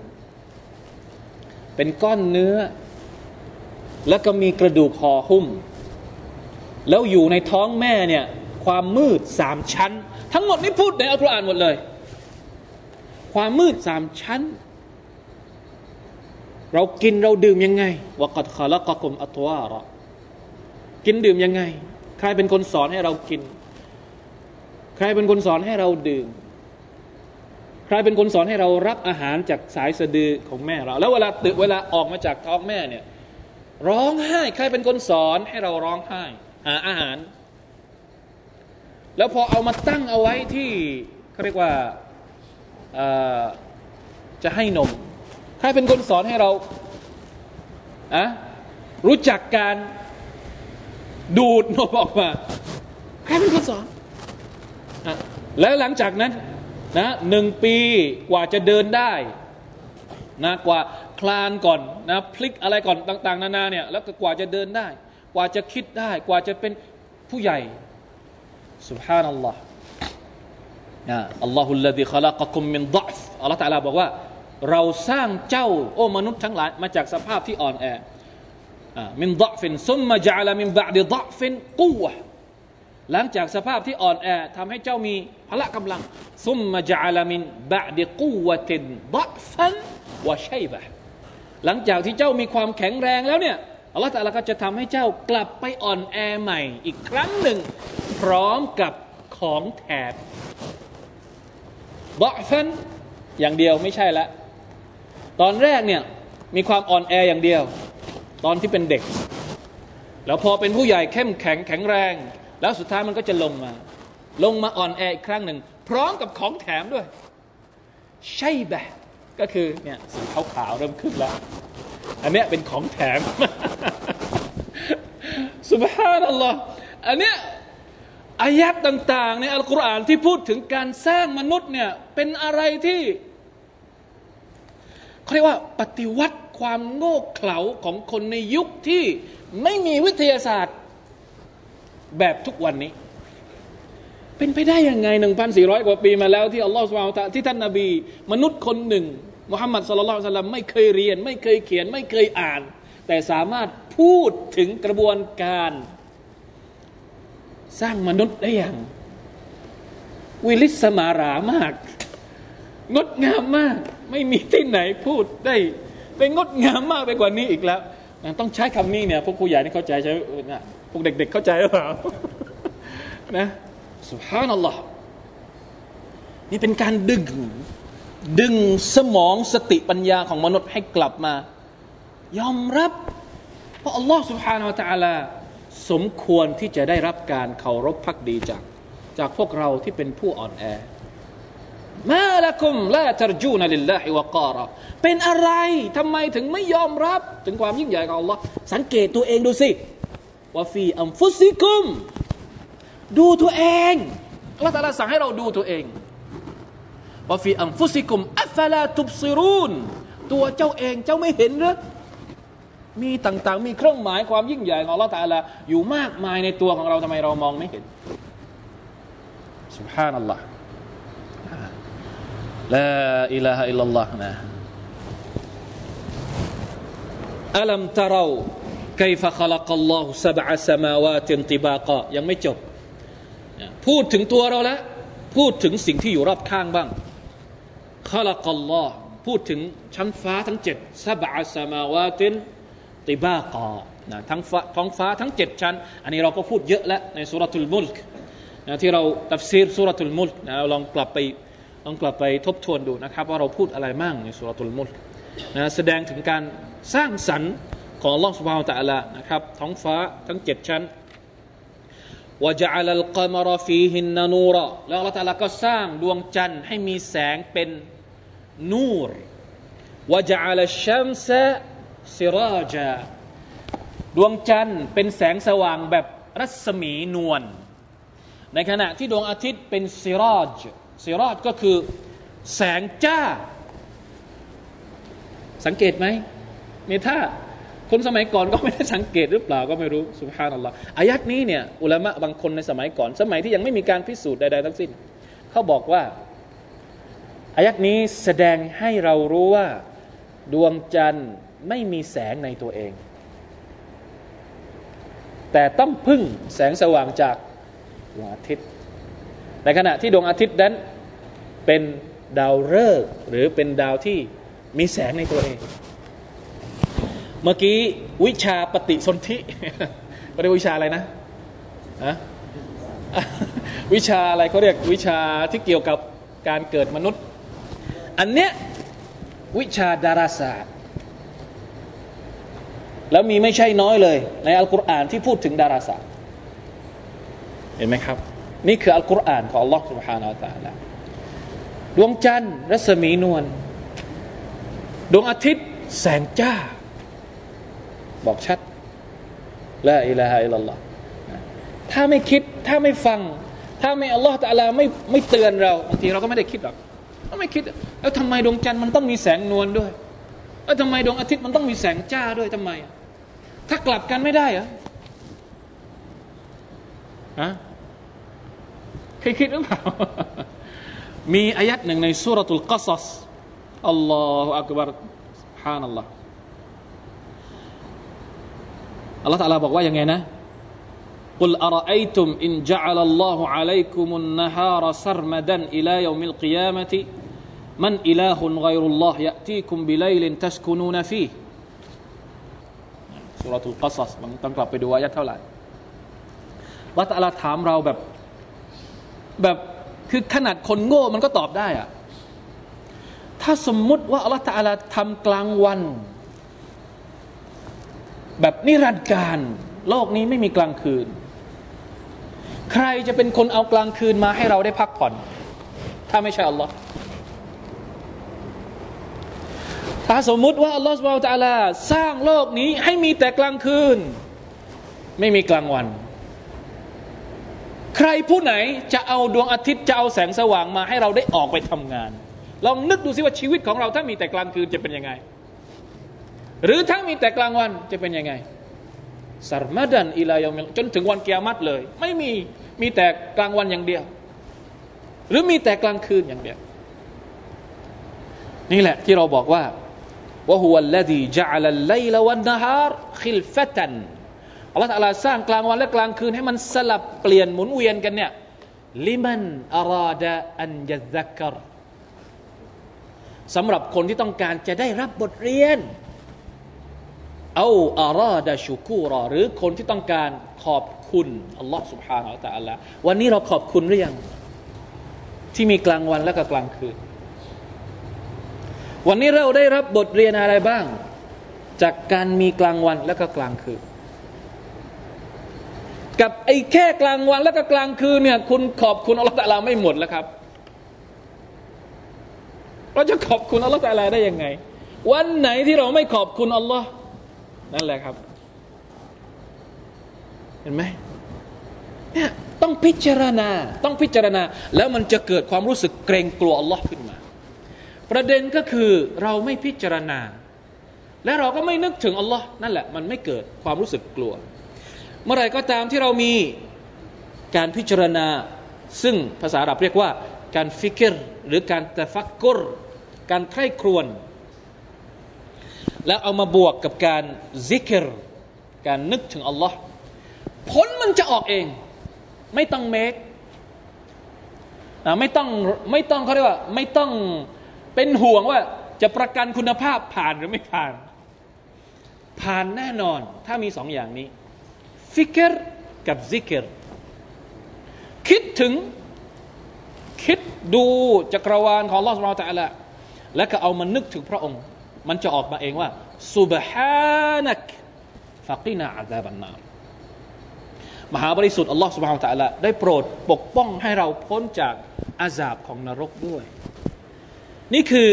เป็นก้อนเนื้อ แล้วก็มีกระดูกห่อหุ้ม แล้วอยู่ในท้องแม่เนี่ย ความมืดสามชั้น ทั้งหมดนี้พูดในอัลกุรอานหมดเลย ความมืดสามชั้น เรากินเราดื่มยังไงวกัดคาละกกุมอัตวาระกินดื่มยังไง ใครเป็นคนสอนให้เรากิน ใครเป็นคนสอนให้เราดื่ม ใครเป็นคนสอนให้เรารับอาหารจากสายสะดือของแม่เรา แล้วเวลาตื่นเวลาออกมาจากท้องแม่เนี่ย ร้องไห้ ใครเป็นคนสอนให้เราร้องไห้ หาอาหาร แล้วพอเอามาตั้งเอาไว้ที่เขาเรียกว่าจะให้นม ใครเป็นคนสอนให้เราอะรู้จักการดูดนมออกมา ใครเป็นคนสอนอแล้วหลังจากนั้นนะหนึ่งปีกว่าจะเดินได้นะกว่าคลานก่อนนะพลิกอะไรก่อนต่าง ๆ นานาเนี่ยแล้วก็กว่าจะเดินได้ กว่าจะคิดได้ กว่าจะเป็นผู้ใหญ่ สุบฮานัลลอฮ์นะอัลลอฮุลลดีขลักกุมมินดะฟอัลลอฮ์ตะลาบอกว่า เราสร้างเจ้า โอ้มนุษย์ทั้งหลายมาจากสภาพที่อ่อนแอมินดะฟินซุมมาจาลามินบะดิดะฟินกูวะหลังจากสภาพที่อ่อนแอทำให้เจ้ามีพละกำลังซุมมาจาลามินบะดิกูวะตินดะฟันวะชัยบะหลังจากที่เจ้ามีความแข็งแรงแล้วเนี่ย อัลลอฮฺตะลาก็จะทำให้เจ้ากลับไปอ่อนแอใหม่ อีกครั้งหนึ่ง พร้อมกับของแถมดะฟันอย่างเดียวไม่ใช่ละ ตอนแรกเนี่ยมีความอ่อนแออย่างเดียว ตอนที่เป็นเด็ก แล้วพอเป็นผู้ใหญ่เข้มแข็งแข็งแรง แล้วสุดท้ายมันก็จะลงมา ลงมาอ่อนแออีกครั้งหนึ่ง พร้อมกับของแถมด้วย ใช่แบบก็คือเนี่ยสีขาวๆเริ่มขึ้นแล้ว อันเนี้ยเป็นของแถมสุบฮานัลลอฮ์อันเนี้ยอายัดต่างๆ ในอัลกุรอานที่พูดถึงการสร้างมนุษย์เนี่ยเป็นอะไรที่เขาเรียกว่าปฏิวัติความโง่เขลาของคนในยุคที่ไม่มีวิทยาศาสตร์แบบทุกวันนี้ เป็นไปได้ยังไงหนึ่งพันสี่ร้อยกว่าปีมาแล้วที่อัลลอฮฺสุบานที่ท่านนาบี มนุษย์คนหนึ่ง มุฮัมมัดสลลัลสลัมไม่เคยเรียน ไม่เคยเขียน ไม่เคยอ่าน แต่สามารถพูดถึงกระบวนการ สร้างมนุษย์ได้อย่าง วิลิสมารามาก งดงามมาก ไม่มีที่ไหนพูดได้เป็นงดงามมากไปกว่านี้อีกแล้วต้องใช้คำนี้เนี่ยพวกครูใหญ่นี่เข้าใจใช่พวกเด็ก ๆ เข้าใจหรือเปล่านะสุภานัลลอฮ์นี่เป็นการดึง ดึงสมองสติปัญญาของมนุษย์ให้กลับมา ยอมรับเพราะอัลลอฮ์ سبحانه และ تعالى สมควรที่จะได้รับการเคารพพักดีจาก จากพวกเราที่เป็นผู้อ่อนแอมาละกุมละตรจูนลิลลาฮิวะการะเป็นอะไรทำไมถึงไม่ยอมรับ ถึงความยิ่งใหญ่ของ Allah สังเกตตัวเองดูสิว่าฟีอัมฟุซิกุม ดูตัวเองอัลลอฮฺตาลาสั่งให้เราดูตัวเอง ว่าฟีอัมฟุซิกุมอัฟลาตุบซิรุนตัวเจ้าเองเจ้าไม่เห็นหรือมีต่างๆ มีเครื่องหมายความยิ่งใหญ่ของอัลลอฮฺตาลาอยู่มากมายในตัวของเราทำไมเรามองไม่เห็น سبحان الله ลาอิลาฮะอิลลัลลอฮ์นะอัลัมตะเรา كيف خلق الله سبع سماوات طباقا ยังไม่จบ พูดถึงตัวเราแล้ว พูดถึงสิ่งที่อยู่รอบข้างบ้าง ขลักัลลอพูดถึงชั้นฟ้าทั้งเจ็ดซาบะสมาวาตินติบากอนะทั้งฟ้าท้องฟ้าทั้งเจ็ดชั้น อันนี้เราก็พูดเยอะแล้วในสุรทูลมุลกนะที่เราตัฟซีรสุรทูลมุลกนะลองกลับไปลองกลับไปทบทวนดูนะครับ ว่าเราพูดอะไรมั่งในสุรทูลมุลกนะแสดงถึงการสร้างสรรค์ของลอสบาวตะละนะครับท้องฟ้าทั้งเจ็ดชั้นว่าจะอัลกามรฟีหินนูรแล้วเราตะลาก็สร้างดวงจันทร์ให้มีแสงเป็น นูรวะจัลชัมซะซิราจาดวงจันทร์เป็นแสงสว่างแบบรัศมีนวลในขณะที่ดวงอาทิตย์เป็นซิราจซิรอดก็คือแสงจ้า สังเกตไหมเมท่าคนสมัยก่อนก็ไม่ได้สังเกตหรือเปล่าก็ไม่รู้สุภาพนัลลอฮ์อายัดนี้เนี่ยอุลามะบางคนในสมัยก่อน สมัยที่ยังไม่มีการพิสูจน์ใดๆทั้งสิ้น เขาบอกว่า อายัดนี้แสดงให้เรารู้ว่าดวงจันทร์ไม่มีแสงในตัวเอง แต่ต้องพึ่งแสงสว่างจากดวงอาทิตย์ ในขณะที่ดวงอาทิตย์นั้นเป็นดาวฤกษ์หรือเป็นดาวที่มีแสงในตัวเอง เมื่อกี้วิชาปฏิสนธิเรียกวิชาอะไรนะอะวิชาอะไรเขาเรียกวิชาที่เกี่ยวกับการเกิดมนุษย์ อันเนี้ยวิชาดาราศาสตร์ แล้วมีไม่ใช่น้อยเลย ในอัลกุรอานที่พูดถึงดาราศาสตร์ เห็นไหมครับ นี่คืออัลกุรอานของ Allah سبحانه และ تعالى ดวงจันทร์รัศมีนวลดวงอาทิตย์แสงจ้า บอกชัดละอิลาฮะอิลลัลลอฮ์ถ้าไม่คิดถ้าไม่ฟัง ถ้าไม่อัลลอฮฺตะลาไม่ไม่เตือนเราบางทีเราก็ไม่ได้คิดหรอก เราไม่คิด แล้วทำไมดวงจันทร์มันต้องมีแสงนวลด้วยแล้วทำไมดวงอาทิตย์มันต้องมีแสงจ้าด้วยทำไม ถ้ากลับกันไม่ได้เหรอฮะเคยคิดหรือเปล่ามีอายัดหนึ่งในสุรทูลกัสสอัลลอฮฺอักบารฮานัลลอฮ์อัลลอฮฺตะลาบอกว่ายังไงนะ قل أرأيتم إن جعل الله عليكم النهار سرمدا إلى يوم القيامة من إله غير الله يأتيكم بليل تسكنون فيه สุรทูลกัสสมันต้องกลับไปดูอายัดเท่าไหร่ละตะลาถามเราแบบแบบคือขนาดคนโง่มันก็ตอบได้อะถ้าสมมุติว่าอัลลอฮฺตาลาทำกลางวัน แบบนิรันดร์การ โลกนี้ไม่มีกลางคืน ใครจะเป็นคนเอากลางคืนมาให้เราได้พักผ่อน ถ้าไม่ใช่อัลลอฮ์ถ้าสมมุติว่าอัลลอฮฺสุบไบร์ตะลาสร้างโลกนี้ให้มีแต่กลางคืน ไม่มีกลางวัน ใครผู้ไหนจะเอาดวงอาทิตย์จะเอาแสงสว่างมาให้เราได้ออกไปทำงาน ลองนึกดูสิว่าชีวิตของเราถ้ามีแต่กลางคืนจะเป็นยังไง หรือถ้ามีแต่กลางวันจะเป็นยังไง สารมาดันอิลายมจนถึงวันเกียรติเลย ไม่มีมีแต่กลางวันอย่างเดียว หรือมีแต่กลางคืนอย่างเดียว นี่แหละที่เราบอกว่าوهو الذي جعل الليل والنهار خلفةอัลลอฮฺสร้างกลางวันและกลางคืนให้มันสลับเปลี่ยนหมุนเวียนกันเนี่ยلمن أراد أن يذكرสำหรับคนที่ต้องการจะได้รับบทเรียน أو أراد شكوراหรือคนที่ต้องการขอบคุณอัลลอฮ์سبحانه وتعالىวันนี้เราขอบคุณหรือยัง ที่มีกลางวันและก็กลางคืน วันนี้เราได้รับบทเรียนอะไรบ้าง จากการมีกลางวันและก็กลางคืน กับไอ้แค่กลางวันและก็กลางคืนเนี่ยคุณขอบคุณอัลลอฮ์ตะลาไม่หมดแล้วครับเราจะขอบคุณอัลลอฮ์ตะลาได้ยังไง วันไหนที่เราไม่ขอบคุณอัลลอฮ์ นั่นแหละครับ เห็นไหมเนี่ยต้องพิจารณาต้องพิจารณา แล้วมันจะเกิดความรู้สึกเกรงกลัวอัลลอฮ์ขึ้นมา ประเด็นก็คือเราไม่พิจารณา และเราก็ไม่นึกถึงอัลลอฮ์นั่นแหละมันไม่เกิดความรู้สึกกลัว เมื่อไรก็ตามที่เรามีการพิจารณา ซึ่งภาษาอาหรับเรียกว่า การฟิกรหรือการตะฟักกุรการใคร่ครวญ แล้วเอามาบวกกับการ ذكرการนึกถึงอัลลอฮ์ผลมันจะออกเอง ไม่ต้อง make ไม่ต้องไม่ต้องเขาเรียกว่า ไม่ต้องเป็นห่วงว่าจะประกันคุณภาพผ่านหรือไม่ผ่าน ผ่านแน่นอน ถ้ามีสองอย่างนี้فكرกับذكرคิดถึงคิดดูจักรวาลของลอสมาตะละและก็เอามานึกถึงพระองค์ มันจะออกมาเองว่าซุบฮานักฟักีนาอาซาบันนามมหาบริสุทธิ์อัลลอฮฺสุบฮานตะละได้โปรดปกป้องให้เราพ้นจากอาซาบของนรกด้วย นี่คือ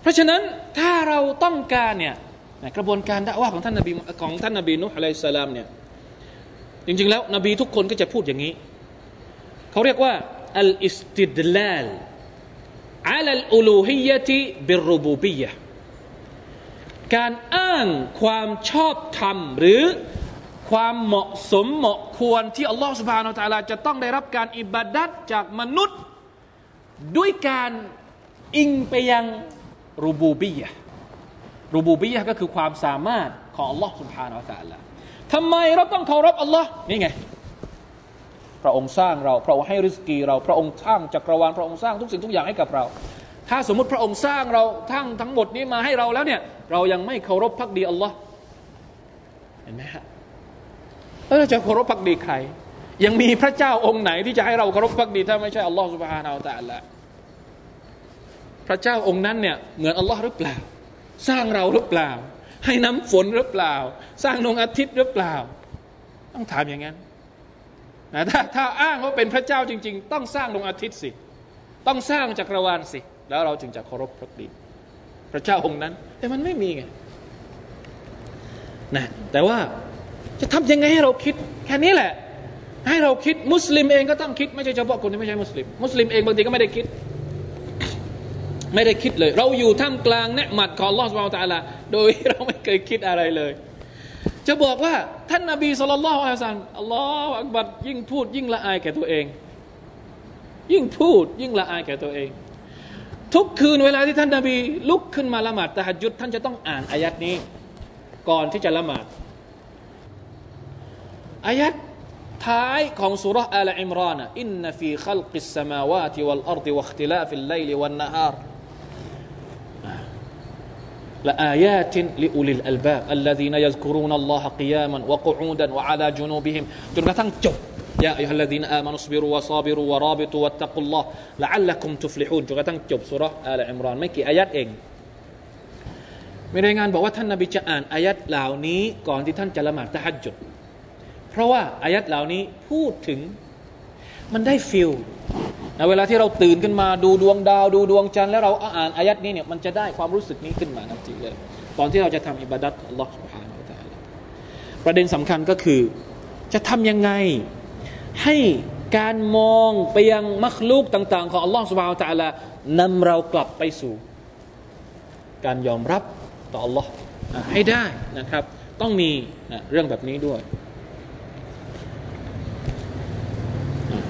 เพราะฉะนั้นถ้าเราต้องการเนี่ยกระบวนการด่ว่าของท่านนบีของท่านนบีนุฮ์อะลัยสลามเนี่ยจริงๆแล้ว นบีทุกคนก็จะพูดอย่างนี้ เขาเรียกว่าอัลอิสติดลาลอัลลอูลูฮิยะติบิรูบูบียะ การอ้างความชอบธรรม หรือความเหมาะสมเหมาะควรที่อัลลอฮฺสุบฮานาอัลลอฮฺจะต้องได้รับการอิบาดัตจากมนุษย์ ด้วยการอิงไปยังรูบูบียะรูบูบียะก็คือความสามารถของอัลลอฮฺสุบฮานาอัลลอฮฺทำไมเราต้องเคารพอัลลอฮ์นี่ไง พระองค์สร้างเรา พระองค์ให้ริสกีเรา พระองค์สร้างจักรวาล พระองค์สร้างทุกสิ่งทุกอย่างให้กับเรา ถ้าสมมติพระองค์สร้างเราทั้งทั้งหมดนี้มาให้เราแล้วเนี่ย เรายังไม่เคารพพักดีอัลลอฮ์เห็นไหมฮะแล้วเราจะเคารพพักดีใคร ยังมีพระเจ้าองค์ไหนที่จะให้เราเคารพพักดีถ้าไม่ใช่อัลลอฮ์สุบฮานาอัลตะละพระเจ้าองค์นั้นเนี่ยเหมือนอัลลอฮ์หรือเปล่า สร้างเราหรือเปล่า ให้น้ำฝนหรือเปล่า สร้างดวงอาทิตย์หรือเปล่า ต้องถามอย่างนั้นนะถ้าถ้าอ้างว่าเป็นพระเจ้าจริง ๆ ต้องสร้างดวงอาทิตย์สิ ต้องสร้างจักรวาลสิ แล้วเราจึงจะเคารพพระดีพระเจ้าองค์นั้น แต่มันไม่มีไงนะแต่ว่าจะทำยังไงให้เราคิด แค่นี้แหละ ให้เราคิดมุสลิมเองก็ต้องคิดไม่ใช่เฉพาะคนที่ไม่ใช่มุสลิม มุสลิมเองบางทีก็ไม่ได้คิด ไม่ได้คิดเลย เราอยู่ท่ามกลางنعمة ของอัลลอฮ์ سبحانه وتعالىโดยเราไม่เคยคิดอะไรเลย จะบอกว่าท่านนาบีصلى الله عليه وسلم الله أكبرยิ่งพูดยิ่งละอายแก่ตัวเอง ยิ่งพูดยิ่งละอายแก่ตัวเอง ทุกคืนเวลาที่ท่านนาบี ลุกขึ้นมาละหมาดตะฮัจยุดท่านจะต้องอ่านอายัดนี้ ก่อนที่จะละหมาดอายัดท้ายของสูเราะฮ์อาละอิมรอนإن في خلق السماوات والأرض واختلاف الليل والنهار لآيات لأولي الألباب الذين يذكرون الله قياما وقعودا وعلى جنوبهمจนกระทั่งจบ يا أيها الذين آمنوا اصبروا وصابروا ورابطوا واتقوا الله لعلكم تفلحونจนกระทั่งจบสูเราะฮ์อาละอิมรอนไม่กี่อายัดเองมีรายงานบอกว่าท่านนบีจะอ่านอายัดเหล่านี้ก่อนที่ท่านจะละหมาดตะฮัจยุดเพราะว่าอายัดเหล่านี้พูดถึงมันได้ feel เวลาที่เราตื่นขึ้นมาดูดวงดาวดูดวงจันทร์แล้วเราอ่านอายัดนี้เนี่ยมันจะได้ความรู้สึกนี้ขึ้นมาทันทีเลยตอนที่เราจะทำอิบาดัตอัลลอฮฺสุบานอัลลประเด็นสำคัญก็คือ จะทำยังไง ให้การมองไปยังมักลูกต่าง ๆ ของอัลลอฮฺสุบฮานาอัลลอฮฺนำเรากลับไปสู่ การยอมรับต่ออัลลอฮ์ให้ได้นะครับ ต้องมีนะเรื่องแบบนี้ด้วย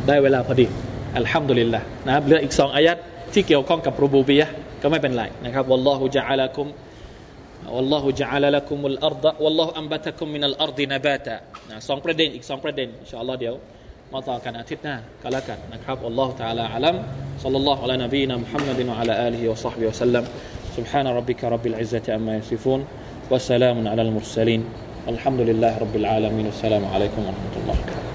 ได้เวลาพอดีอัลฮัมดุลิลละนะครับเหลืออีกสองอายัดที่เกี่ยวข้องกับรูบูบียะก็ไม่เป็นไรนะครับวัลลอฮุจะอัลกุม والله جعل لكم الأرض والله أنبتكم من الأرض نباتا สองประเด็นอีกสองประเด็นอินชาอัลลอฮ์เดี๋ยว มาต่อกันอาทิตย์หน้าก็แล้วกันนะครับ والله تعالى أعلم صلى الله على نبينا محمد وعلى آله وصحبه وسلم سبحان ربك رب العزة عما يصفون وسلام على المرسلين الحمد لله رب العالمين والسلام عليكم ورحمة الله